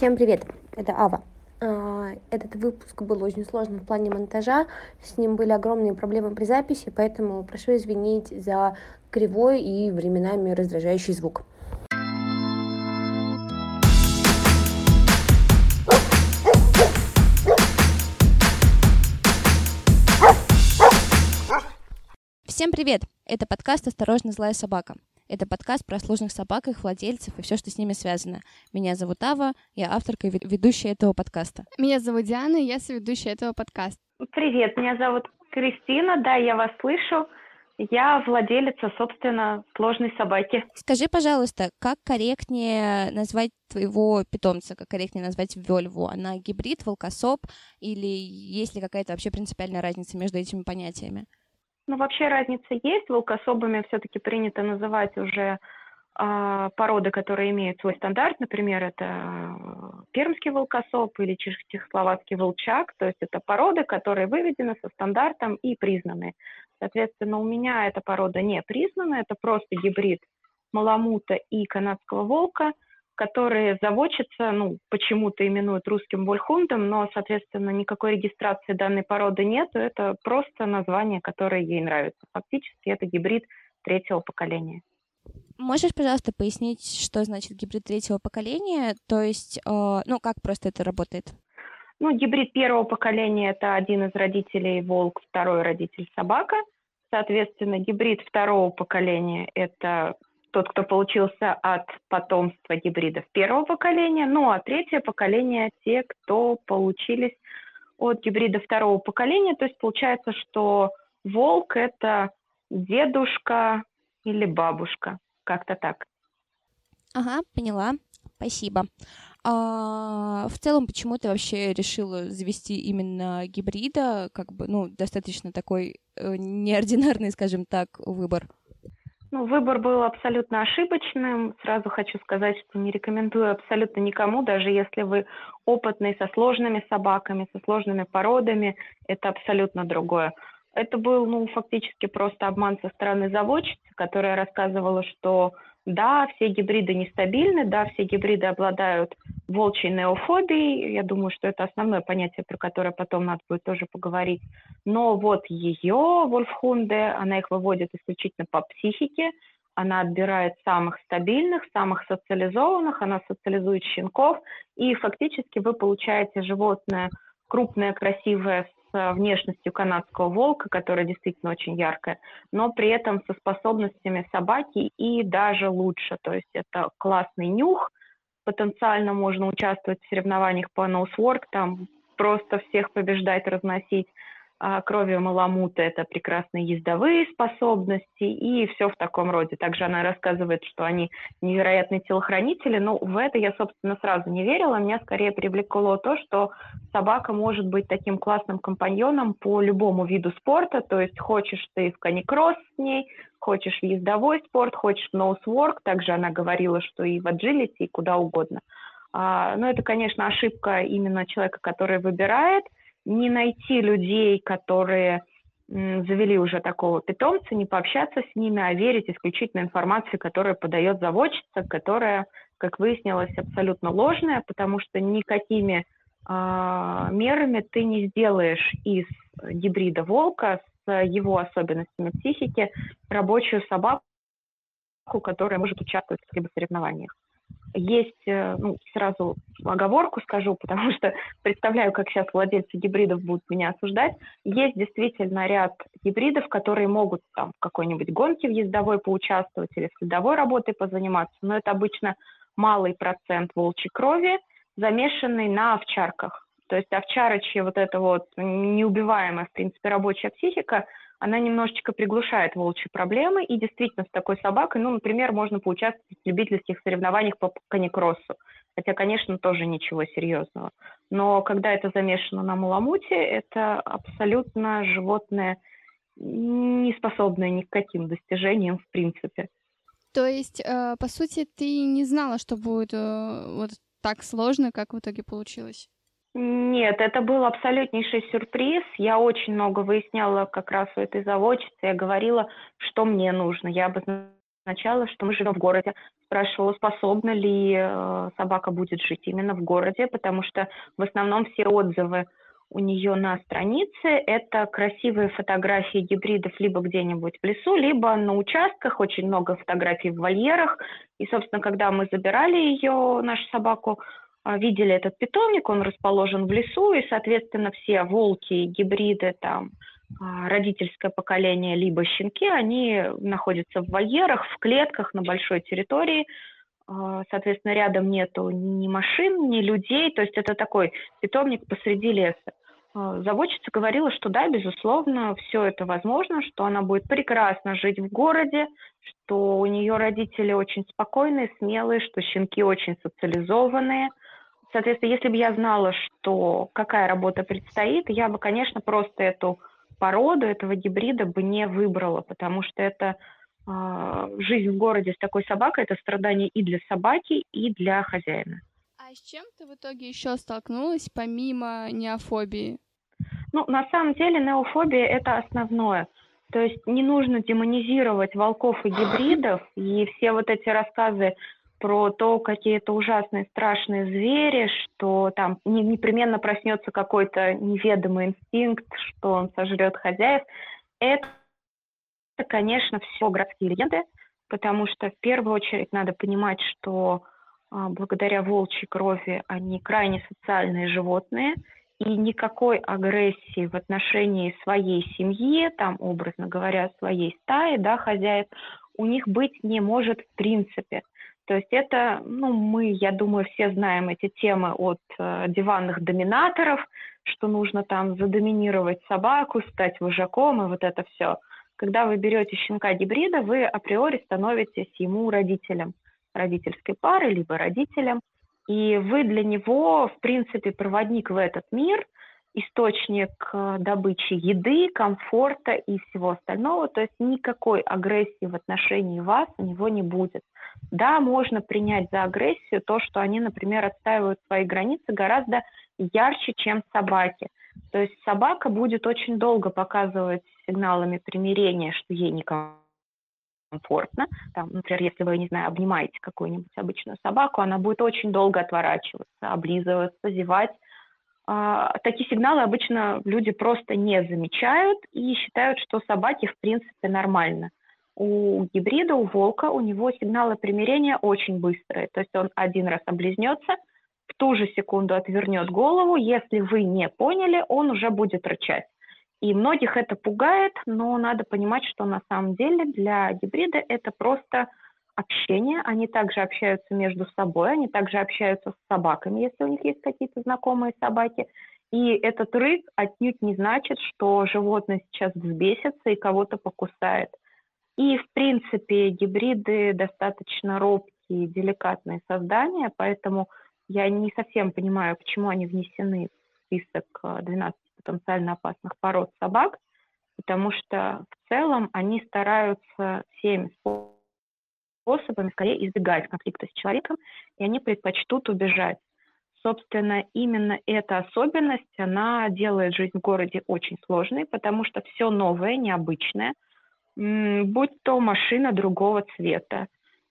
Всем привет, это Ава. А, этот выпуск был очень сложным в плане монтажа, с ним были огромные проблемы при записи, поэтому прошу извинить за кривой и временами раздражающий звук. Всем привет! Это подкаст «Осторожно, злая собака». Это подкаст про сложных собак, их владельцев и все, что с ними связано. Меня зовут Ава, я авторка и ведущая этого подкаста. Меня зовут Диана, и я соведущая этого подкаста. Привет, меня зовут Кристина, да, я вас слышу. Я владелица, собственно, сложной собаки. Скажи, пожалуйста, как корректнее назвать твоего питомца, как корректнее назвать Вельву? Она гибрид, волкособ или есть ли какая-то вообще принципиальная разница между этими понятиями? Ну, вообще разница есть. Волкособами все-таки принято называть уже э, породы, которые имеют свой стандарт. Например, это э, пермский волкособ или чехословацкий волчак. То есть это породы, которые выведены со стандартом и признаны. Соответственно, у меня эта порода не признана. Это просто гибрид маламута и канадского волка – которые заводчица, ну, почему-то именуют русским вольхундом, но, соответственно, никакой регистрации данной породы нет, это просто название, которое ей нравится. Фактически это гибрид третьего поколения. Можешь, пожалуйста, пояснить, что значит гибрид третьего поколения? То есть, э, ну, как просто это работает? Ну, гибрид первого поколения – это один из родителей волк, второй родитель собака. Соответственно, гибрид второго поколения – это тот, кто получился от потомства гибридов первого поколения, ну а третье поколение – те, кто получились от гибрида второго поколения. То есть получается, что волк – это дедушка или бабушка, как-то так. Ага, поняла. Спасибо. А, в целом, почему ты вообще решила завести именно гибрида? Как бы, ну, достаточно такой э, неординарный, скажем так, выбор. Ну, выбор был абсолютно ошибочным. Сразу хочу сказать, что не рекомендую абсолютно никому, даже если вы опытный со сложными собаками, со сложными породами, это абсолютно другое. Это был, ну, фактически просто обман со стороны заводчицы, которая рассказывала, что да, все гибриды нестабильны, да, все гибриды обладают волчьей неофобией. Я думаю, что это основное понятие, про которое потом надо будет тоже поговорить. Но вот ее, Вольфхунде, она их выводит исключительно по психике, она отбирает самых стабильных, самых социализованных, она социализует щенков, и фактически вы получаете животное крупное, красивое, внешностью канадского волка, которая действительно очень яркая, но при этом со способностями собаки и даже лучше. То есть это классный нюх, потенциально можно участвовать в соревнованиях по ноусворк, там просто всех побеждать, разносить а кровью маламута это прекрасные ездовые способности и все в таком роде. Также она рассказывает, что они невероятные телохранители, но в это я, собственно, сразу не верила. Меня скорее привлекло то, что собака может быть таким классным компаньоном по любому виду спорта, то есть хочешь ты в каникросс с ней, хочешь в ездовой спорт, хочешь в ноусворк, также она говорила, что и в аджилити, и куда угодно. А, но это, конечно, ошибка именно человека, который выбирает – не найти людей, которые завели уже такого питомца, не пообщаться с ними, а верить исключительно информации, которую подает заводчица, которая, как выяснилось, абсолютно ложная, потому что никакими э, мерами ты не сделаешь из гибрида волка с его особенностями психики рабочую собаку, которая может участвовать в либо соревнованиях есть, э, ну, сразу оговорку скажу, потому что представляю, как сейчас владельцы гибридов будут меня осуждать. Есть действительно ряд гибридов, которые могут там в какой-нибудь гонке в ездовой поучаствовать или следовой работой позаниматься, но это обычно малый процент волчьей крови, замешанный на овчарках. То есть овчарочья вот эта вот неубиваемая, в принципе, рабочая психика – она немножечко приглушает волчьи проблемы, и действительно с такой собакой, ну, например, можно поучаствовать в любительских соревнованиях по каникроссу, хотя, конечно, тоже ничего серьезного. Но когда это замешано на маламуте, это абсолютно животное, не способное ни к каким достижениям в принципе. То есть, э, по сути, ты не знала, что будет э, вот так сложно, как в итоге получилось? Нет, это был абсолютнейший сюрприз. Я очень много выясняла как раз у этой заводчицы. Я говорила, что мне нужно. Я обозначала что мы живем в городе. Спрашивала, способна ли э, собака будет жить именно в городе, потому что в основном все отзывы у нее на странице это красивые фотографии гибридов либо где-нибудь в лесу, либо на участках, очень много фотографий в вольерах. И, собственно, когда мы забирали ее, нашу собаку, видели этот питомник, он расположен в лесу, и, соответственно, все волки, гибриды, там, а, родительское поколение, либо щенки, они находятся в вольерах, в клетках на большой территории, а, соответственно, рядом нету ни машин, ни людей, то есть это такой питомник посреди леса. А, заводчица говорила, что да, безусловно, все это возможно, что она будет прекрасно жить в городе, что у нее родители очень спокойные, смелые, что щенки очень социализованные. Соответственно, если бы я знала, что какая работа предстоит, я бы, конечно, просто эту породу, этого гибрида бы не выбрала, потому что это э, жизнь в городе с такой собакой, это страдание и для собаки, и для хозяина. А с чем ты в итоге еще столкнулась, помимо неофобии? Ну, на самом деле, неофобия – это основное. То есть не нужно демонизировать волков и гибридов, и все вот эти рассказы про то, какие это ужасные, страшные звери, что там непременно проснется какой-то неведомый инстинкт, что он сожрет хозяев. Это, конечно, все городские легенды, потому что в первую очередь надо понимать, что а, благодаря волчьей крови они крайне социальные животные, и никакой агрессии в отношении своей семьи, там, образно говоря, своей стаи, да, хозяев, у них быть не может в принципе. То есть это, ну, мы, я думаю, все знаем эти темы от э, диванных доминаторов, что нужно там задоминировать собаку, стать вожаком и вот это все. Когда вы берете щенка гибрида, вы априори становитесь ему родителем родительской пары, либо родителем, и вы для него, в принципе, проводник в этот мир, источник э, добычи еды, комфорта и всего остального, то есть никакой агрессии в отношении вас у него не будет. Да, можно принять за агрессию то, что они, например, отстаивают свои границы гораздо ярче, чем собаки. То есть собака будет очень долго показывать сигналами примирения, что ей никому комфортно. Там, например, если вы, не знаю, обнимаете какую-нибудь обычную собаку, она будет очень долго отворачиваться, облизываться, зевать. А, такие сигналы обычно люди просто не замечают и считают, что собаки в принципе нормально. У гибрида, у волка, у него сигналы примирения очень быстрые. То есть он один раз облизнется, в ту же секунду отвернет голову. Если вы не поняли, он уже будет рычать. И многих это пугает, но надо понимать, что на самом деле для гибрида это просто общение. Они также общаются между собой, они также общаются с собаками, если у них есть какие-то знакомые собаки. И этот рык отнюдь не значит, что животное сейчас взбесится и кого-то покусает. И, в принципе, гибриды достаточно робкие, деликатные создания, поэтому я не совсем понимаю, почему они внесены в список 12 э, потенциально опасных пород собак, потому что в целом они стараются всеми способами скорее избегать конфликта с человеком, и они предпочтут убежать. Собственно, именно эта особенность, она делает жизнь в городе очень сложной, потому что все новое, необычное, будь то машина другого цвета,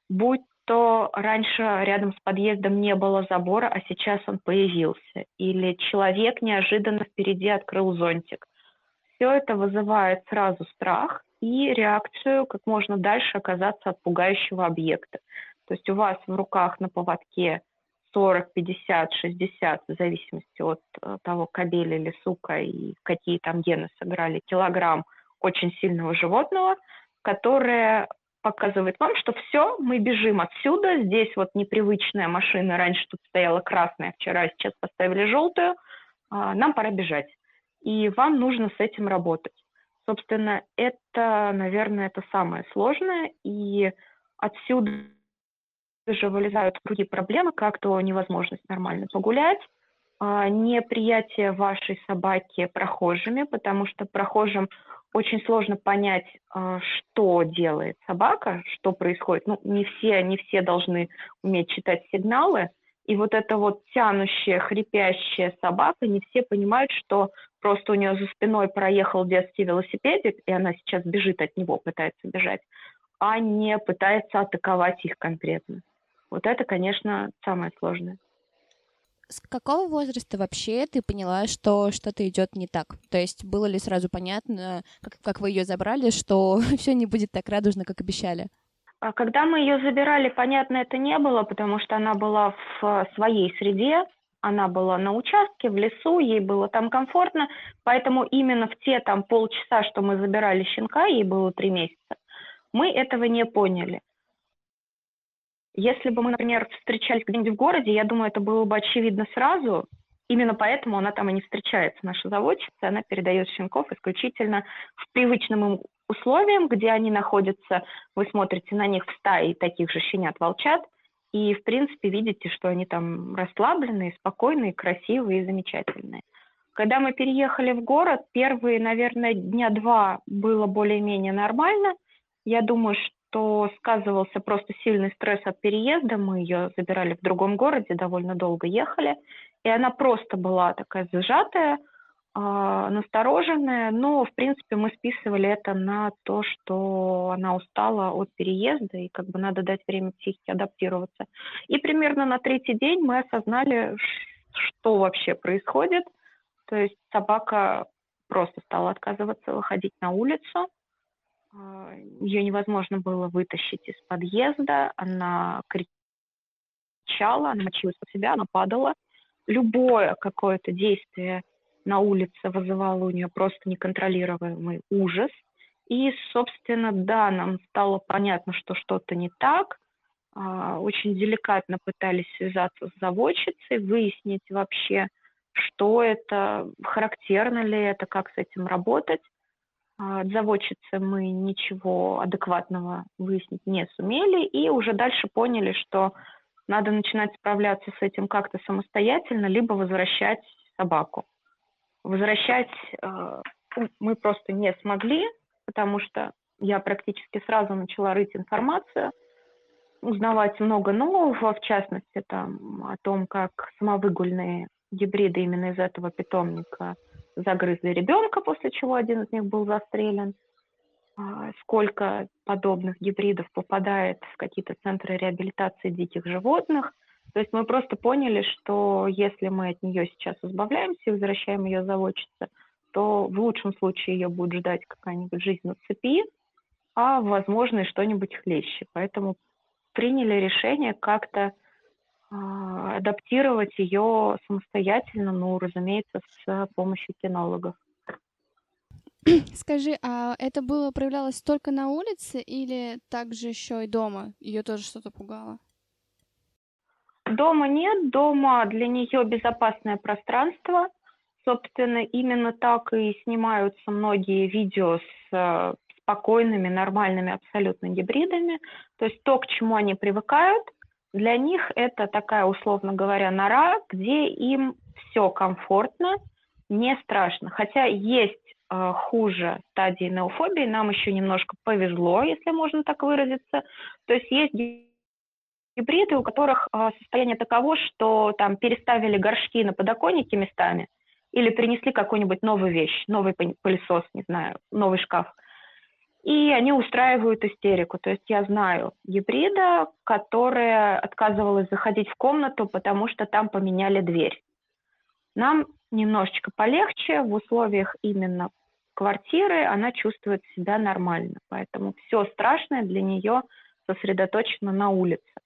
будь что раньше рядом с подъездом не было забора, а сейчас он появился. Или человек неожиданно впереди открыл зонтик. Все это вызывает сразу страх и реакцию, как можно дальше оказаться от пугающего объекта. То есть у вас в руках на поводке 40, 50, 60, в зависимости от э, того, кобель или сука и какие там гены сыграли, килограмм очень сильного животного, которое показывает вам, что все, мы бежим отсюда, здесь вот непривычная машина, раньше тут стояла красная, вчера, сейчас поставили желтую, а, нам пора бежать. И вам нужно с этим работать. Собственно, это, наверное, это самое сложное, и отсюда же вылезают другие проблемы, как то невозможность нормально погулять, а, неприятие вашей собаки прохожими, потому что прохожим очень сложно понять, а, что делает собака, что происходит. Ну, не все, не все должны уметь читать сигналы. И вот эта вот тянущая, хрипящая собака, не все понимают, что просто у нее за спиной проехал детский велосипедик, и она сейчас бежит от него, пытается бежать. а не пытается атаковать их конкретно. Вот это, конечно, самое сложное. С какого возраста вообще ты поняла, что что-то идет не так? То есть было ли сразу понятно, как, как вы ее забрали, что все не будет так радужно, как обещали? А когда мы ее забирали, понятно, это не было, потому что она была в своей среде, она была на участке, в лесу, ей было там комфортно, поэтому именно в те там полчаса, что мы забирали щенка, ей было три месяца, мы этого не поняли. Если бы мы, например, встречались где-нибудь в городе, я думаю, это было бы очевидно сразу. Именно поэтому она там и не встречается, наша заводчица. Она передает щенков исключительно в привычным им условиям, где они находятся. Вы смотрите на них в стае таких же щенят-волчат, и, в принципе, видите, что они там расслабленные, спокойные, красивые и замечательные. Когда мы переехали в город, первые, наверное, дня два было более-менее нормально. Я думаю, что сказывался просто сильный стресс от переезда. Мы ее забирали в другом городе, довольно долго ехали. И она просто была такая зажатая, настороженная, но, в принципе, мы списывали это на то, что она устала от переезда, и как бы надо дать время психике адаптироваться. И примерно на третий день мы осознали, что вообще происходит. То есть собака просто стала отказываться выходить на улицу, а, ее невозможно было вытащить из подъезда, она кричала, она мочилась под себя, она падала. Любое какое-то действие на улице вызывало у нее просто неконтролируемый ужас. И, собственно, да, нам стало понятно, что что-то не так. А, очень деликатно пытались связаться с заводчицей, выяснить вообще, что это, характерно ли это, как с этим работать. А, от заводчицы мы ничего адекватного выяснить не сумели, и уже дальше поняли, что надо начинать справляться с этим как-то самостоятельно, либо возвращать собаку. Возвращать э, мы просто не смогли, потому что я практически сразу начала рыть информацию, узнавать много нового, в частности, там, о том, как самовыгульные гибриды именно из этого питомника – загрызли ребенка, после чего один из них был застрелен. А, сколько подобных гибридов попадает в какие-то центры реабилитации диких животных. То есть мы просто поняли, что если мы от нее сейчас избавляемся и возвращаем ее заводчице, то в лучшем случае ее будет ждать какая-нибудь жизнь на цепи, а возможно и что-нибудь хлеще. Поэтому приняли решение как-то а, адаптировать ее самостоятельно, ну, разумеется, с помощью кинологов. Скажи, а это было проявлялось только на улице или также еще и дома? Ее тоже что-то пугало? Дома нет, дома для нее безопасное пространство. Собственно, именно так и снимаются многие видео с э, спокойными, нормальными абсолютно гибридами. То есть то, к чему они привыкают – для них это такая, условно говоря, нора, где им все комфортно, не страшно. Хотя есть э, хуже стадии неофобии, нам еще немножко повезло, если можно так выразиться. То есть есть гибриды, у которых э, состояние таково, что там переставили горшки на подоконнике местами или принесли какую-нибудь новую вещь, новый пылесос, не знаю, новый шкаф – и они устраивают истерику. То есть я знаю гибрида, которая отказывалась заходить в комнату, потому что там поменяли дверь. Нам немножечко полегче в условиях именно квартиры, она чувствует себя нормально. Поэтому все страшное для нее сосредоточено на улице, а,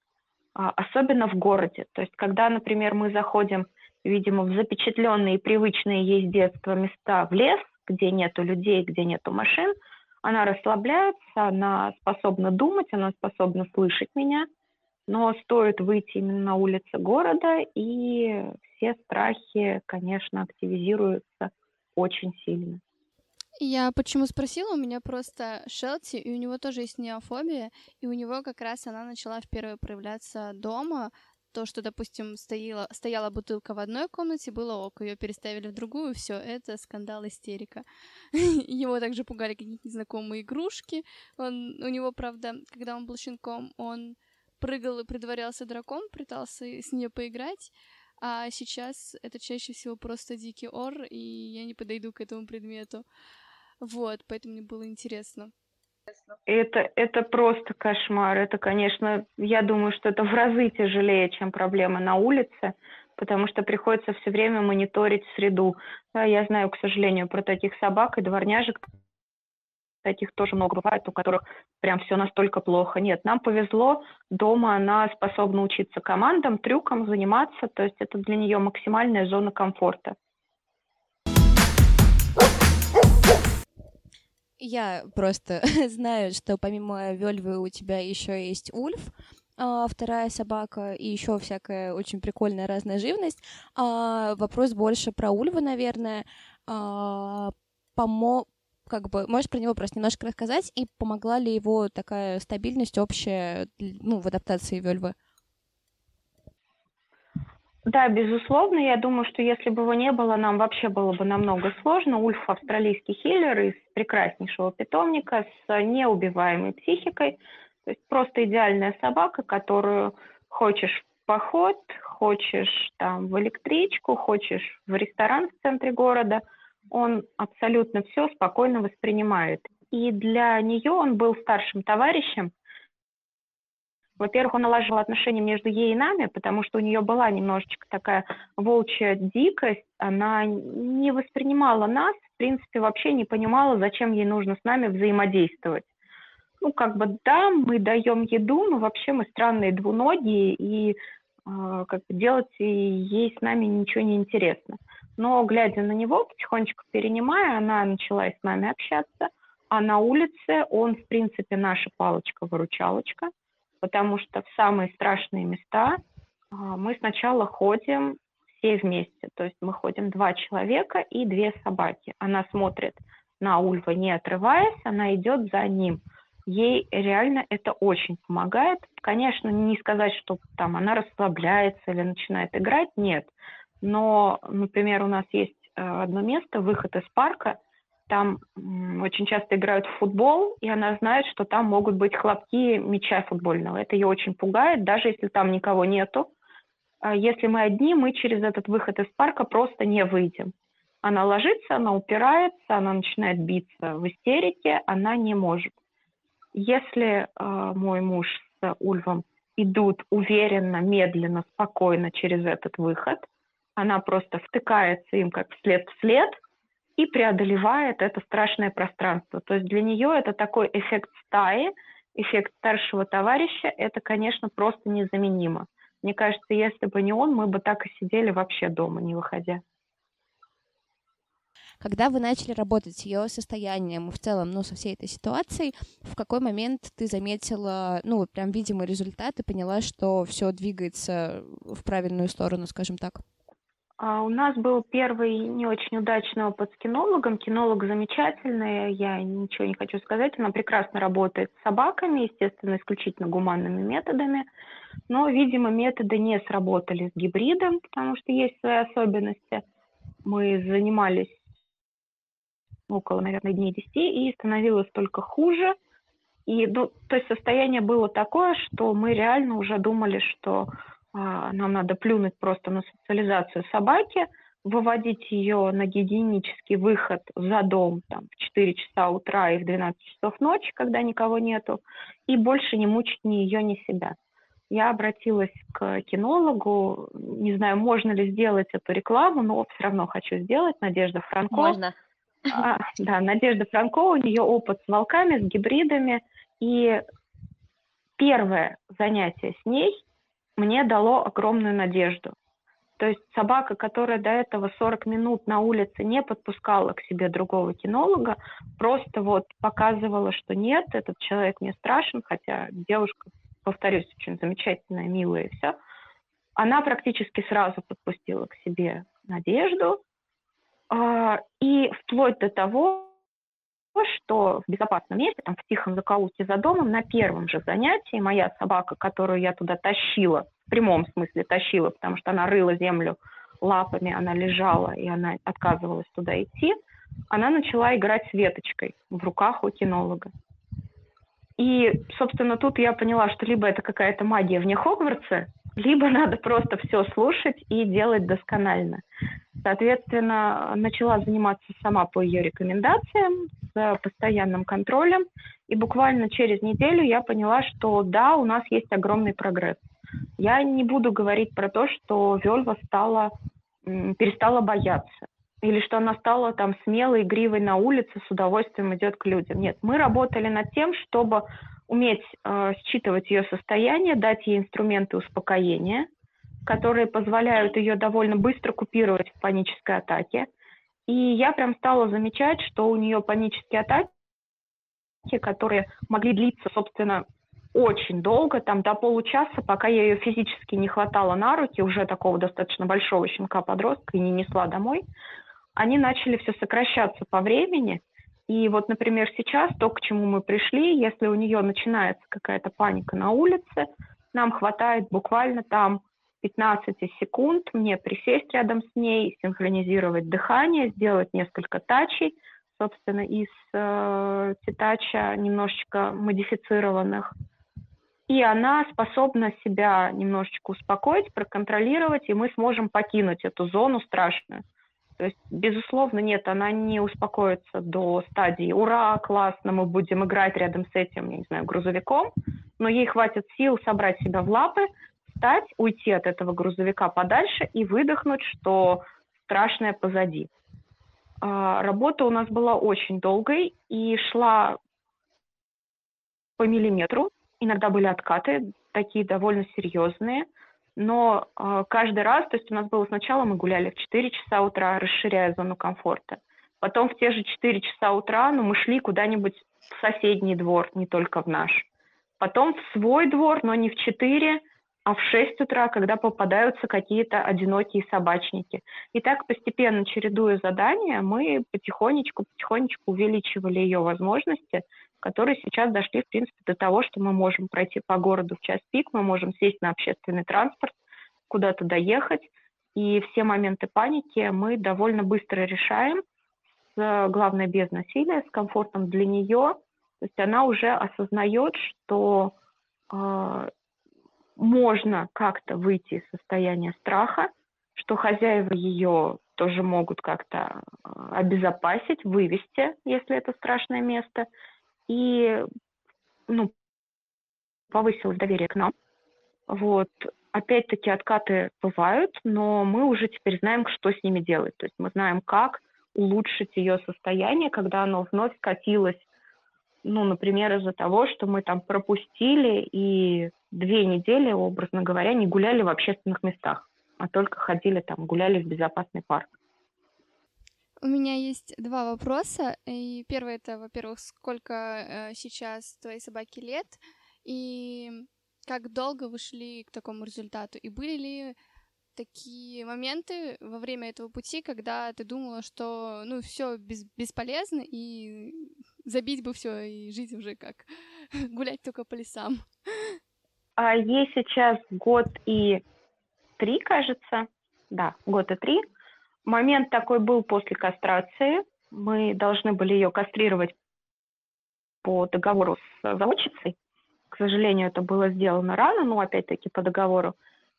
особенно в городе. То есть когда, например, мы заходим, видимо, в запечатленные привычные с детства места в лес, где нету людей, где нету машин – она расслабляется, она способна думать, она способна слышать меня, но стоит выйти именно на улицы города, и все страхи, конечно, активизируются очень сильно. Я почему спросила, у меня просто Шелти, и у него тоже есть неофобия, и у него как раз она начала впервые проявляться дома, то, что, допустим, стояла, стояла бутылка в одной комнате, было ок, ее переставили в другую, все, это скандал, истерика. Его также пугали какие-то незнакомые игрушки. Он, у него, правда, когда он был щенком, он прыгал и притворялся дракон, пытался с нее поиграть, а сейчас это чаще всего просто дикий ор, и я не подойду к этому предмету. Вот, поэтому мне было интересно. Это, это просто кошмар. Это, конечно, я думаю, что это в разы тяжелее, чем проблемы на улице, потому что приходится все время мониторить среду. Я знаю, к сожалению, про таких собак и дворняжек, таких тоже много бывает, у которых прям все настолько плохо. Нет, нам повезло, дома она способна учиться командам, трюкам, заниматься, то есть это для нее максимальная зона комфорта. Я просто знаю, что помимо Вельвы у тебя еще есть Ульф, а, вторая собака и еще всякая очень прикольная разная живность. А, вопрос больше про Ульва, наверное. А, помо как бы, можешь про него просто немножко рассказать, и помогла ли его такая стабильность общая, ну, в адаптации Вельвы? Да, безусловно. Я думаю, что если бы его не было, нам вообще было бы намного сложно. Ульф – австралийский хиллер из прекраснейшего питомника с неубиваемой психикой. То есть просто идеальная собака, которую хочешь в поход, хочешь там в электричку, хочешь в ресторан в центре города. Он абсолютно все спокойно воспринимает. И для нее он был старшим товарищем – во-первых, он налаживал отношения между ей и нами, потому что у нее была немножечко такая волчья дикость. Она не воспринимала нас, в принципе, вообще не понимала, зачем ей нужно с нами взаимодействовать. Ну, как бы, да, мы даем еду, но вообще мы странные двуногие, и э, как бы делать ей с нами ничего не интересно. Но, глядя на него, потихонечку перенимая, она начала с нами общаться, а на улице он, в принципе, наша палочка-выручалочка – потому что в самые страшные места а, мы сначала ходим все вместе. То есть мы ходим два человека и две собаки. Она смотрит на Ульва, не отрываясь, она идет за ним. Ей реально это очень помогает. Конечно, не сказать, что там она расслабляется или начинает играть, нет. Но, например, у нас есть э, одно место, выход из парка – там очень часто играют в футбол, и она знает, что там могут быть хлопки мяча футбольного. Это ее очень пугает, даже если там никого нету. А если мы одни, мы через этот выход из парка просто не выйдем. Она ложится, она упирается, она начинает биться в истерике, она не может. Если э, мой муж с Ульвом идут уверенно, медленно, спокойно через этот выход, она просто втыкается им как вслед вслед – и преодолевает это страшное пространство. То есть для нее это такой эффект стаи, эффект старшего товарища, это, конечно, просто незаменимо. Мне кажется, если бы не он, мы бы так и сидели вообще дома, не выходя. Когда вы начали работать с ее состоянием в целом, ну, со всей этой ситуацией, в какой момент ты заметила, ну, прям видимый результат и поняла, что все двигается в правильную сторону, скажем так? А у нас был первый не очень удачный опыт с кинологом. Кинолог замечательный, я ничего не хочу сказать. Она прекрасно работает с собаками, естественно, исключительно гуманными методами. Но, видимо, методы не сработали с гибридом, потому что есть свои особенности. Мы занимались около, наверное, дней 10, и становилось только хуже. И, ну, то есть состояние было такое, что мы реально уже думали, что нам надо плюнуть просто на социализацию собаки, выводить ее на гигиенический выход за дом там, в 4 часа утра и в 12 часов ночи, когда никого нету, и больше не мучить ни ее, ни себя. Я обратилась к кинологу, не знаю, можно ли сделать эту рекламу, но все равно хочу сделать, Надежда Франко. Можно. А, да, Надежда Франко, у нее опыт с волками, с гибридами, и первое занятие с ней – мне дало огромную надежду. То есть собака, которая до этого 40 минут на улице не подпускала к себе другого кинолога, просто вот показывала, что нет, этот человек мне страшен, хотя девушка, повторюсь, очень замечательная, милая и все. Она практически сразу подпустила к себе надежду. А, и вплоть до того, что в безопасном месте, там, в тихом закоулке за домом, на первом же занятии моя собака, которую я туда тащила, в прямом смысле тащила, потому что она рыла землю лапами, она лежала, и она отказывалась туда идти, она начала играть с веточкой в руках у кинолога. И, собственно, тут я поняла, что либо это какая-то магия вне Хогвартса, либо надо просто все слушать и делать досконально. Соответственно, начала заниматься сама по ее рекомендациям, с постоянным контролем. И буквально через неделю я поняла, что да, у нас есть огромный прогресс. Я не буду говорить про то, что Вельва стала, перестала бояться или что она стала там смелой, игривой на улице, с удовольствием идет к людям. Нет, мы работали над тем, чтобы уметь э, считывать ее состояние, дать ей инструменты успокоения, которые позволяют ее довольно быстро купировать в панической атаке. И я прям стала замечать, что у нее панические атаки, которые могли длиться, собственно, очень долго, там до получаса, пока я ее физически не хватала на руки, уже такого достаточно большого щенка-подростка, и не несла домой, они начали все сокращаться по времени. И вот, например, сейчас то, к чему мы пришли, если у нее начинается какая-то паника на улице, нам хватает буквально там 15 секунд мне присесть рядом с ней, синхронизировать дыхание, сделать несколько тачей, собственно, из э, тетача немножечко модифицированных. И она способна себя немножечко успокоить, проконтролировать, и мы сможем покинуть эту зону страшную. То есть, безусловно, нет, она не успокоится до стадии «Ура, классно, мы будем играть рядом с этим, я не знаю, грузовиком», но ей хватит сил собрать себя в лапы, встать, уйти от этого грузовика подальше и выдохнуть, что страшное позади. А, работа у нас была очень долгой и шла по миллиметру. Иногда были откаты, такие довольно серьезные – но э, каждый раз, то есть у нас было сначала мы гуляли в 4 часа утра, расширяя зону комфорта. Потом в те же 4 часа утра, ну, мы шли куда-нибудь в соседний двор, не только в наш. Потом в свой двор, но не в 4, а в 6 утра, когда попадаются какие-то одинокие собачники. И так постепенно, чередуя задания, мы потихонечку, потихонечку увеличивали ее возможности, которые сейчас дошли, в принципе, до того, что мы можем пройти по городу в час пик, мы можем сесть на общественный транспорт, куда-то доехать, и все моменты паники мы довольно быстро решаем, с, главное, без насилия, с комфортом для нее. То есть она уже осознает, что э, можно как-то выйти из состояния страха, что хозяева ее тоже могут как-то а, обезопасить, вывести, если это страшное место и ну, повысилось доверие к нам. Вот. Опять-таки откаты бывают, но мы уже теперь знаем, что с ними делать. То есть мы знаем, как улучшить ее состояние, когда оно вновь катилось, ну, например, из-за того, что мы там пропустили и две недели, образно говоря, не гуляли в общественных местах, а только ходили там, гуляли в безопасный парк. У меня есть два вопроса. И первый это, во-первых, сколько э, сейчас твоей собаке лет, и как долго вы шли к такому результату, и были ли такие моменты во время этого пути, когда ты думала, что ну все без, бесполезно и забить бы все и жить уже как гулять только по лесам. А ей сейчас год и три, кажется. Да, год и три. Момент такой был после кастрации. Мы должны были ее кастрировать по договору с заводчицей. К сожалению, это было сделано рано, но опять-таки по договору.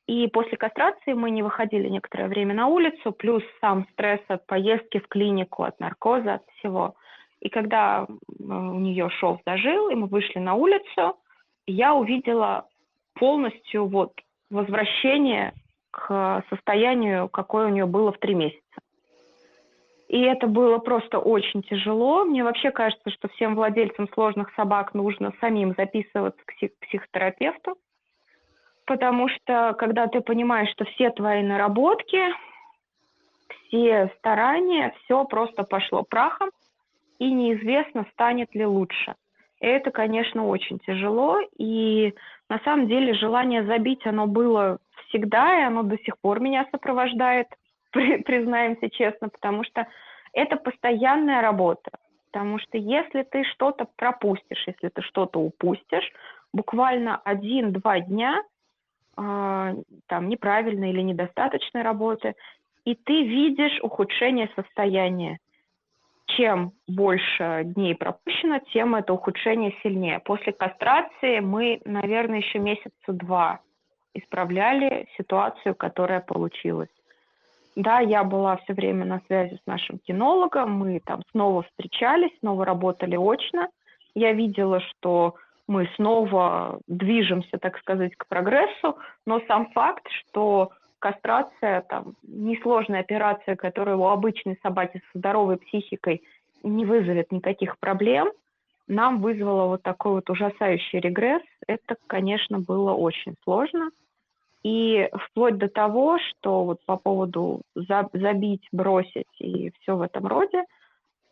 И после кастрации мы не выходили некоторое время на улицу, плюс сам стресс от поездки в клинику, от наркоза, от всего. И когда у нее шов зажил, и мы вышли на улицу, я увидела полностью вот возвращение к состоянию, какое у нее было в три месяца. И это было просто очень тяжело. Мне вообще кажется, что всем владельцам сложных собак нужно самим записываться к псих- психотерапевту, потому что когда ты понимаешь, что все твои наработки, все старания, все просто пошло прахом, и неизвестно, станет ли лучше. Это, конечно, очень тяжело, и на самом деле желание забить, оно было всегда, и оно до сих пор меня сопровождает, признаемся честно, потому что это постоянная работа. Потому что если ты что-то пропустишь, если ты что-то упустишь, буквально один-два дня э, там неправильной или недостаточной работы, и ты видишь ухудшение состояния. Чем больше дней пропущено, тем это ухудшение сильнее. После кастрации мы, наверное, еще месяца два исправляли ситуацию, которая получилась. Да, я была все время на связи с нашим кинологом, мы там снова встречались, снова работали очно, Я видела, что мы снова движемся, так сказать, к прогрессу, но сам факт, что кастрация, там, несложная операция, которая у обычной собаки со здоровой психикой не вызовет никаких проблем, нам вызвало вот такой вот ужасающий регресс. Это, конечно, было очень сложно. И вплоть до того, что вот по поводу забить, бросить и все в этом роде,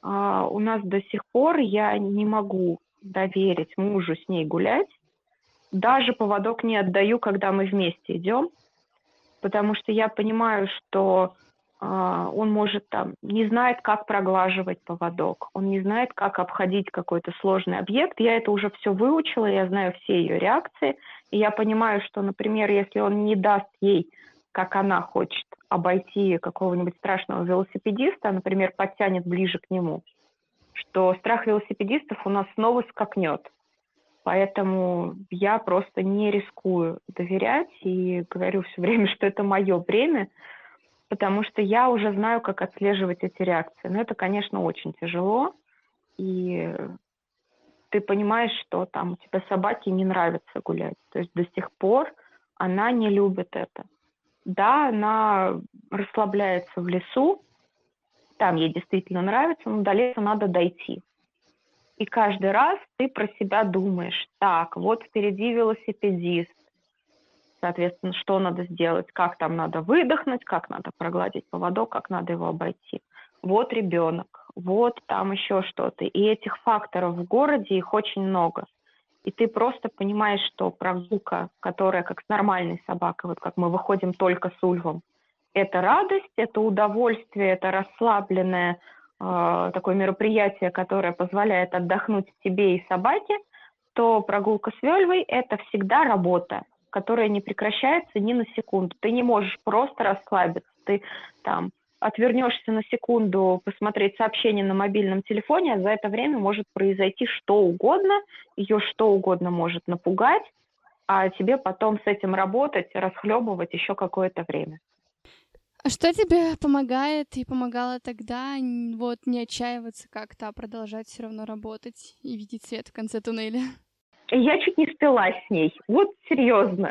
а, у нас до сих пор я не могу доверить мужу с ней гулять. Даже поводок не отдаю, когда мы вместе идем, потому что я понимаю, что э, он может там не знает, как проглаживать поводок, он не знает, как обходить какой-то сложный объект. Я это уже все выучила, я знаю все ее реакции, и я понимаю, что, например, если он не даст ей, как она хочет, обойти какого-нибудь страшного велосипедиста, например, подтянет ближе к нему, что страх велосипедистов у нас снова скакнет. Поэтому я просто не рискую доверять и говорю все время, что это мое время, потому что я уже знаю, как отслеживать эти реакции. Но это, конечно, очень тяжело. И ты понимаешь, что там у тебя собаке не нравится гулять. То есть до сих пор она не любит это. Да, она расслабляется в лесу, там ей действительно нравится, но до леса надо дойти. И каждый раз ты про себя думаешь, так, вот впереди велосипедист, соответственно, что надо сделать, как там надо выдохнуть, как надо прогладить поводок, как надо его обойти. Вот ребенок, вот там еще что-то. И этих факторов в городе их очень много. И ты просто понимаешь, что прогулка, которая как с нормальной собакой, вот как мы выходим только с Ульвом, это радость, это удовольствие, это расслабленное такое мероприятие, которое позволяет отдохнуть тебе и собаке, то прогулка с Вельвой – это всегда работа, которая не прекращается ни на секунду. Ты не можешь просто расслабиться, ты там отвернешься на секунду посмотреть сообщение на мобильном телефоне, а за это время может произойти что угодно, ее что угодно может напугать, а тебе потом с этим работать, расхлебывать еще какое-то время. А что тебе помогает и помогало тогда вот не отчаиваться как-то, а продолжать все равно работать и видеть свет в конце туннеля? Я чуть не спилась с ней. Вот серьезно.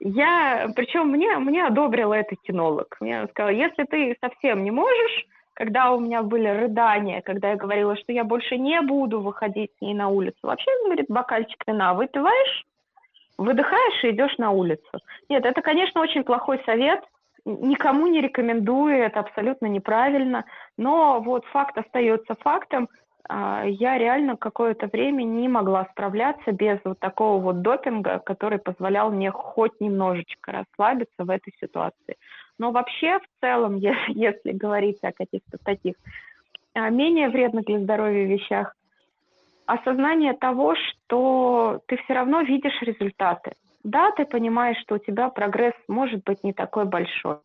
Я, причем мне, мне одобрила это кинолог. Мне сказала, если ты совсем не можешь, когда у меня были рыдания, когда я говорила, что я больше не буду выходить с ней на улицу, вообще, говорит, бокальчик вина выпиваешь, выдыхаешь и идешь на улицу. Нет, это, конечно, очень плохой совет, никому не рекомендую, это абсолютно неправильно, но вот факт остается фактом. А, я реально какое-то время не могла справляться без вот такого вот допинга, который позволял мне хоть немножечко расслабиться в этой ситуации. Но вообще, в целом, если говорить о каких-то таких а, менее вредных для здоровья вещах, осознание того, что ты все равно видишь результаты. Да, ты понимаешь, что у тебя прогресс может быть не такой большой.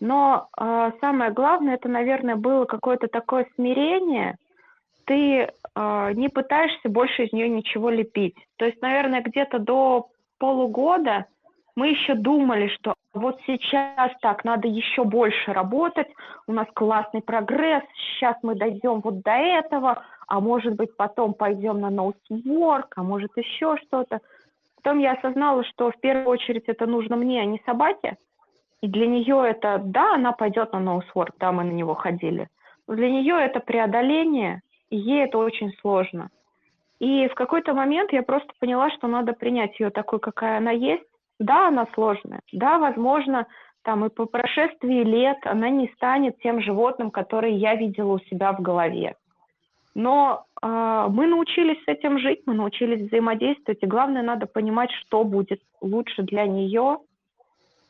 Но э, самое главное, это, наверное, было какое-то такое смирение. Ты э, не пытаешься больше из нее ничего лепить. То есть, наверное, где-то до полугода мы еще думали, что вот сейчас так, надо еще больше работать, у нас классный прогресс, сейчас мы дойдем вот до этого, а может быть потом пойдем на ноутворк, а может еще что-то. Потом я осознала, что в первую очередь это нужно мне, а не собаке. И для нее это, да, она пойдет на ноусворк, да, мы на него ходили. Но для нее это преодоление, и ей это очень сложно. И в какой-то момент я просто поняла, что надо принять ее такой, какая она есть. Да, она сложная. Да, возможно, там и по прошествии лет она не станет тем животным, которое я видела у себя в голове. Но э, мы научились с этим жить, мы научились взаимодействовать, и главное, надо понимать, что будет лучше для нее,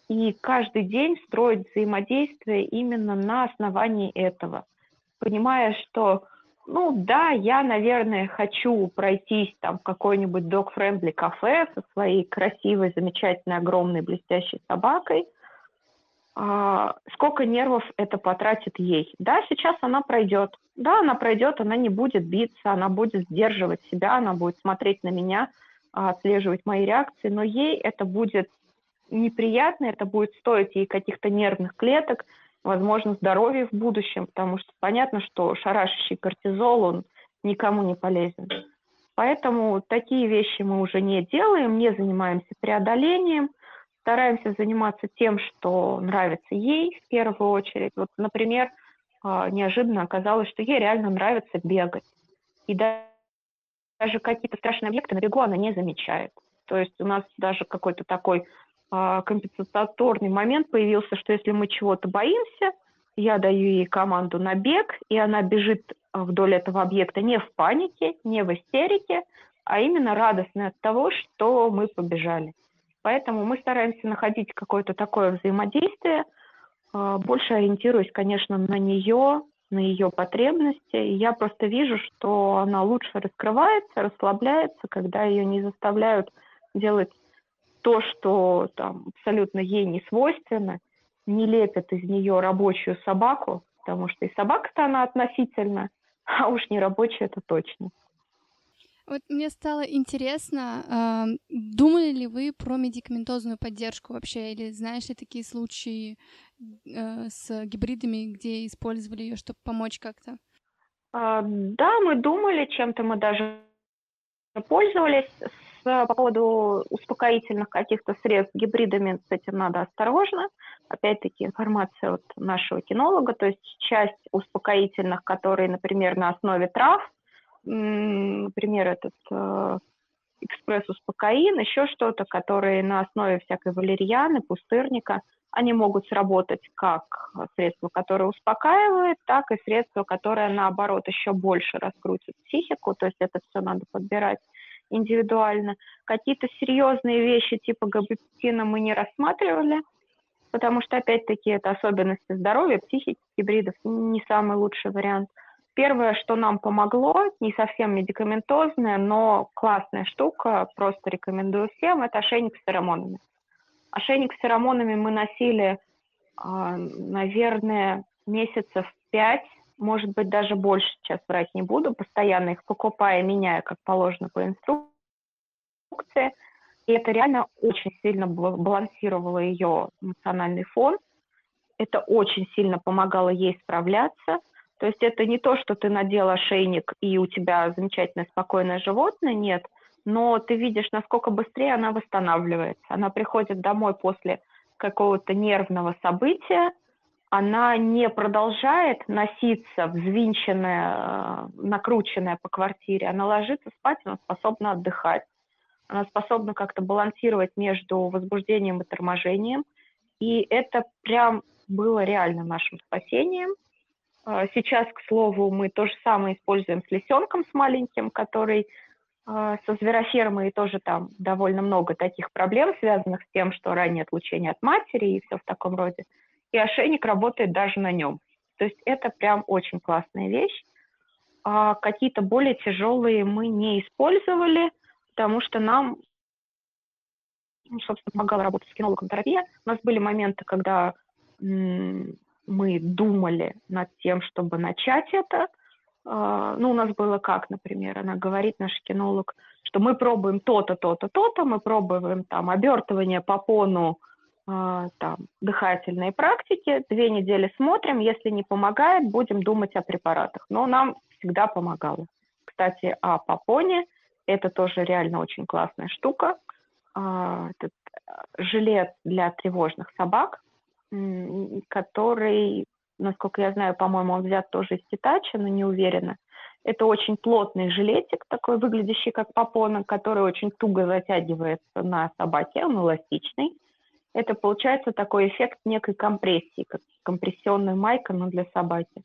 и каждый день строить взаимодействие именно на основании этого, понимая, что, ну да, я, наверное, хочу пройтись там в какой-нибудь dog-friendly кафе со своей красивой, замечательной, огромной, блестящей собакой, сколько нервов это потратит ей. Да, сейчас она пройдет. Да, она пройдет, она не будет биться, она будет сдерживать себя, она будет смотреть на меня, а, отслеживать мои реакции, но ей это будет неприятно, это будет стоить ей каких-то нервных клеток, возможно, здоровья в будущем, потому что понятно, что шарашащий кортизол, он никому не полезен. Поэтому такие вещи мы уже не делаем, не занимаемся преодолением, стараемся заниматься тем, что нравится ей в первую очередь. Вот, например, а, неожиданно оказалось, что ей реально нравится бегать. И даже какие-то страшные объекты на бегу она не замечает. То есть у нас даже какой-то такой а, компенсаторный момент появился, что если мы чего-то боимся, я даю ей команду на бег, и она бежит вдоль этого объекта не в панике, не в истерике, а именно радостная от того, что мы побежали. Поэтому мы стараемся находить какое-то такое взаимодействие, а, больше ориентируясь, конечно, на нее, на ее потребности. И я просто вижу, что она лучше раскрывается, расслабляется, когда ее не заставляют делать то, что там абсолютно ей не свойственно, не лепят из нее рабочую собаку, потому что и собака-то она относительно, а уж не рабочая это точно. Вот мне стало интересно, э, думали ли вы про медикаментозную поддержку вообще, или знаешь ли такие случаи э, с гибридами, где использовали ее, чтобы помочь как-то? А, да, мы думали, чем-то мы даже пользовались. По поводу успокоительных каких-то средств гибридами с этим надо осторожно. Опять-таки информация от нашего кинолога, то есть часть успокоительных, которые, например, на основе трав, например, этот э, экспресс-успокоин, еще что-то, которые на основе всякой валерьяны, пустырника, они могут сработать как средство, которое успокаивает, так и средство, которое, наоборот, еще больше раскрутит психику, то есть это все надо подбирать индивидуально. Какие-то серьезные вещи типа габапетина мы не рассматривали, потому что, опять-таки, это особенности здоровья, психики гибридов, не самый лучший вариант – Первое, что нам помогло, не совсем медикаментозное, но классная штука, просто рекомендую всем, это ошейник с феромонами. Ошейник с феромонами мы носили, а, наверное, месяцев пять, может быть, даже больше, сейчас врать не буду, постоянно их покупая, меняя, как положено по инструкции. И это реально очень сильно балансировало ее эмоциональный фон. Это очень сильно помогало ей справляться – то есть это не то, что ты надел ошейник и у тебя замечательное спокойное животное, нет, но ты видишь, насколько быстрее она восстанавливается. Она приходит домой после какого-то нервного события, она не продолжает носиться, взвинченная, э, накрученная по квартире, она ложится спать, она способна отдыхать, она способна как-то балансировать между возбуждением и торможением, и это прям было реально нашим спасением. А, сейчас, к слову, мы то же самое используем с лисенком, с маленьким, который а, со зверофермой тоже там довольно много таких проблем, связанных с тем, что раннее отлучение от матери и все в таком роде. И ошейник работает даже на нем. То есть это прям очень классная вещь. А какие-то более тяжелые мы не использовали, потому что нам, ну, собственно, помогала работать с кинологом терапия. У нас были моменты, когда мы думали над тем, чтобы начать это. А, ну, у нас было как, например, она говорит, наш кинолог, что мы пробуем то-то, то-то, то-то, мы пробуем там обертывание по пону, а, там, дыхательные практики, две недели смотрим, если не помогает, будем думать о препаратах. Но нам всегда помогало. Кстати, о попоне, это тоже реально очень классная штука. А, этот жилет для тревожных собак, который, насколько я знаю, по-моему, он взят тоже из Титача, но не уверена. Это очень плотный жилетик, такой выглядящий как попона, который очень туго затягивается на собаке, он эластичный. Это получается такой эффект некой компрессии, как компрессионная майка, но для собаки.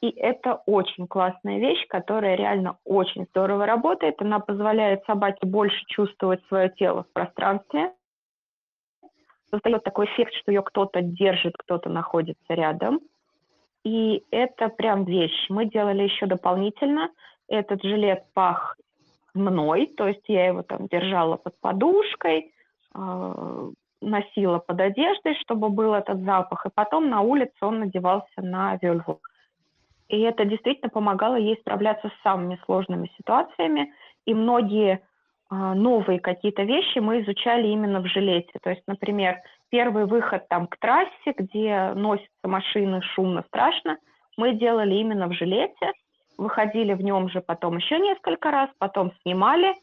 И это очень классная вещь, которая реально очень здорово работает. Она позволяет собаке больше чувствовать свое тело в пространстве, создает такой эффект, что ее кто-то держит, кто-то находится рядом. И это прям вещь. Мы делали еще дополнительно. Этот жилет пах мной, то есть я его там держала под подушкой, э, носила под одеждой, чтобы был этот запах, и потом на улице он надевался на вельву. И это действительно помогало ей справляться с самыми сложными ситуациями, и многие а, новые какие-то вещи мы изучали именно в жилете. То есть, например, первый выход там к трассе, где носятся машины, шумно, страшно, мы делали именно в жилете. выходили в нем же потом еще несколько раз, потом снимали,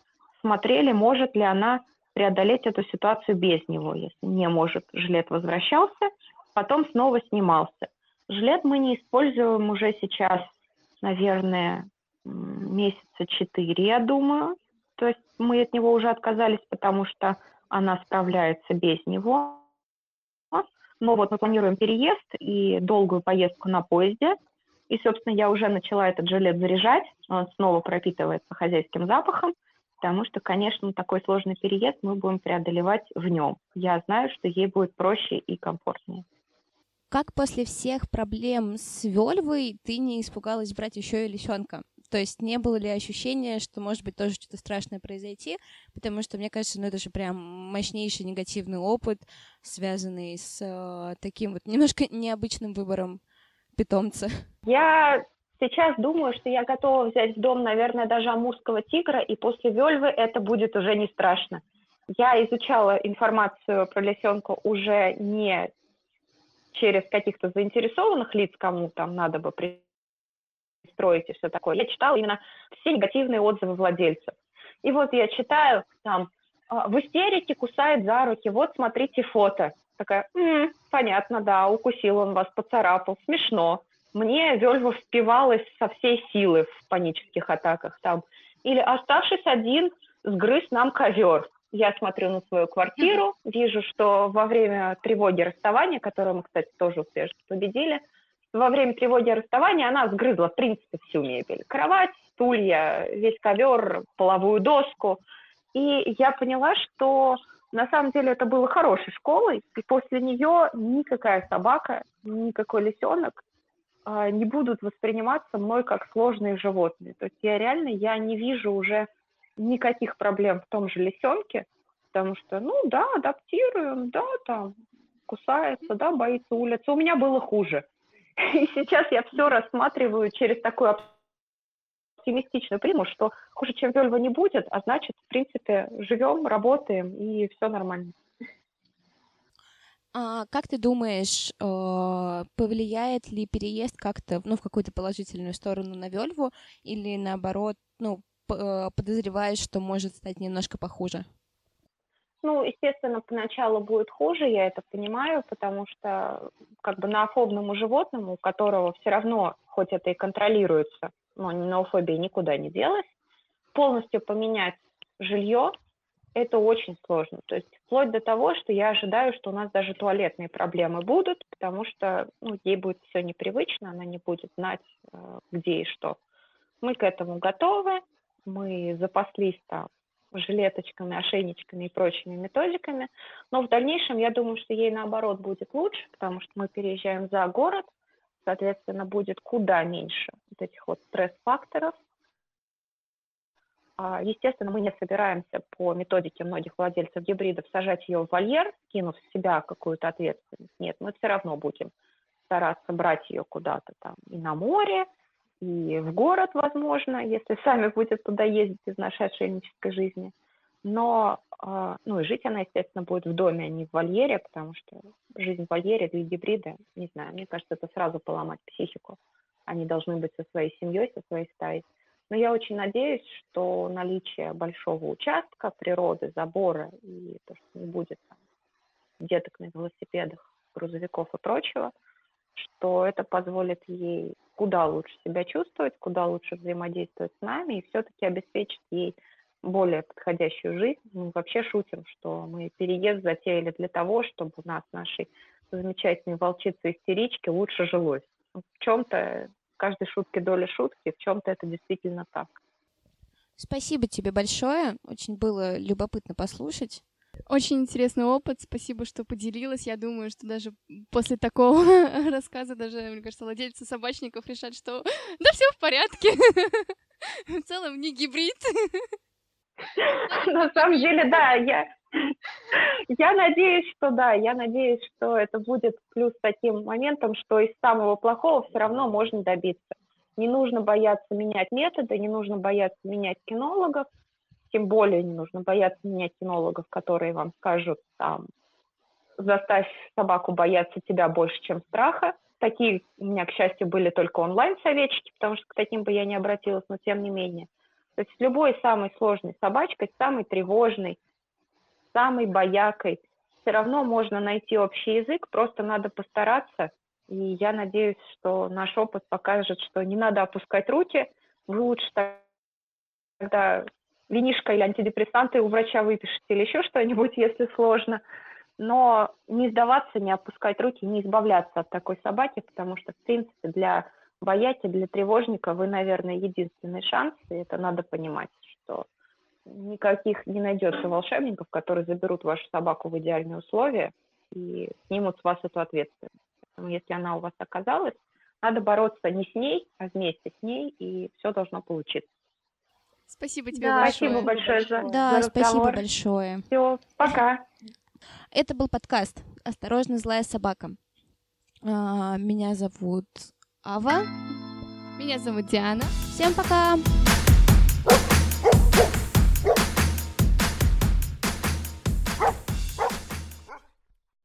смотрели, может ли она преодолеть эту ситуацию без него. Если не может, жилет возвращался, потом снова снимался. Жилет мы не используем уже сейчас, наверное, месяца четыре, я думаю. То есть мы от него уже отказались, потому что она справляется без него. Но вот мы планируем переезд и долгую поездку на поезде. И, собственно, я уже начала этот жилет заряжать. Он снова пропитывается хозяйским запахом, потому что, конечно, такой сложный переезд мы будем преодолевать в нем. Я знаю, что ей будет проще и комфортнее. Как после всех проблем с Вельвой ты не испугалась брать еще и лисенка? То есть не было ли ощущения, что может быть тоже что-то страшное произойти? Потому что, мне кажется, ну это же прям мощнейший негативный опыт, связанный с э, таким вот немножко необычным выбором питомца. Я сейчас думаю, что я готова взять в дом, наверное, даже амурского тигра, и после Вельвы это будет уже не страшно. Я изучала информацию про лисенка уже не через каких-то заинтересованных лиц, кому там надо бы строить и все такое. Я читала именно все негативные отзывы владельцев. И вот я читаю там, «А, в истерике кусает за руки, вот смотрите фото. Такая, м-м, понятно, да, укусил он вас, поцарапал, смешно. Мне Вельва впивалась со всей силы в панических атаках там. Или оставшись один, сгрыз нам ковер. Я смотрю на свою квартиру, вижу, что во время тревоги расставания, которую мы, кстати, тоже успешно победили, во время тревоги расставания она сгрызла, в принципе, всю мебель. Кровать, стулья, весь ковер, половую доску. И я поняла, что на самом деле это было хорошей школой, и после нее никакая собака, никакой лисенок а, не будут восприниматься мной как сложные животные. То есть я реально, я не вижу уже никаких проблем в том же лисенке, потому что, ну да, адаптируем, да, там, кусается, да, боится улицы. У меня было хуже. И сейчас я все рассматриваю через такую оптимистичную приму, что хуже, чем Вельва, не будет, а значит, в принципе, живем, работаем, и все нормально. А как ты думаешь, э, повлияет ли переезд как-то, ну, в какую-то положительную сторону на Вельву, или наоборот, ну, э, подозреваешь, что может стать немножко похуже? Ну, естественно, поначалу будет хуже, я это понимаю, потому что как бы ноофобному животному, у которого все равно, хоть это и контролируется, но ноофобия никуда не делась, полностью поменять жилье – это очень сложно. То есть вплоть до того, что я ожидаю, что у нас даже туалетные проблемы будут, потому что ну, ей будет все непривычно, она не будет знать, э, где и что. Мы к этому готовы, мы запаслись там жилеточками, ошейничками и прочими методиками. Но в дальнейшем я думаю, что ей наоборот будет лучше, потому что мы переезжаем за город, соответственно, будет куда меньше вот этих вот стресс-факторов. А, естественно, мы не собираемся по методике многих владельцев гибридов сажать ее в вольер, кинув в себя какую-то ответственность. Нет, мы все равно будем стараться брать ее куда-то там и на море, и в город, возможно, если сами будет туда ездить из нашей отшельнической жизни. Но, а, ну, и жить она, естественно, будет в доме, а не в вольере, потому что жизнь в вольере для гибрида, не знаю, мне кажется, это сразу поломать психику. Они должны быть со своей семьей, со своей стаей. Но я очень надеюсь, что наличие большого участка, природы, забора и то, что не будет там, деток на велосипедах, грузовиков и прочего, что это позволит ей куда лучше себя чувствовать, куда лучше взаимодействовать с нами и все-таки обеспечить ей более подходящую жизнь. Мы вообще шутим, что мы переезд затеяли для того, чтобы у нас, нашей замечательной волчице-истеричке, лучше жилось. В чем-то в каждой шутке доля шутки, в чем-то это действительно так. Спасибо тебе большое. Очень было любопытно послушать. Очень интересный опыт, спасибо, что поделилась. Я думаю, что даже после такого рассказа даже, мне кажется, владельцы собачников решат, что да все в порядке. В целом не гибрид. На самом деле, да, я, я надеюсь, что да, я надеюсь, что это будет плюс таким моментом, что из самого плохого все равно можно добиться. Не нужно бояться менять методы, не нужно бояться менять кинологов, тем более не нужно бояться менять кинологов, которые вам скажут там заставь собаку бояться тебя больше, чем страха. Такие у меня, к счастью, были только онлайн-советчики, потому что к таким бы я не обратилась, но тем не менее. То есть любой самой сложной собачкой, самой тревожной, самой боякой, все равно можно найти общий язык, просто надо постараться. И я надеюсь, что наш опыт покажет, что не надо опускать руки, вы лучше тогда винишка или антидепрессанты у врача выпишите или еще что-нибудь, если сложно. Но не сдаваться, не опускать руки, не избавляться от такой собаки, потому что, в принципе, для боятель, для тревожника вы, наверное, единственный шанс, и это надо понимать, что никаких не найдется волшебников, которые заберут вашу собаку в идеальные условия и снимут с вас эту ответственность. Поэтому если она у вас оказалась, надо бороться не с ней, а вместе с ней, и все должно получиться. Спасибо тебе да, большое. Спасибо большое за, да, за спасибо большое. Все, пока. Это был подкаст «Осторожно, злая собака». А, меня зовут Ава. Меня зовут Диана. Всем пока!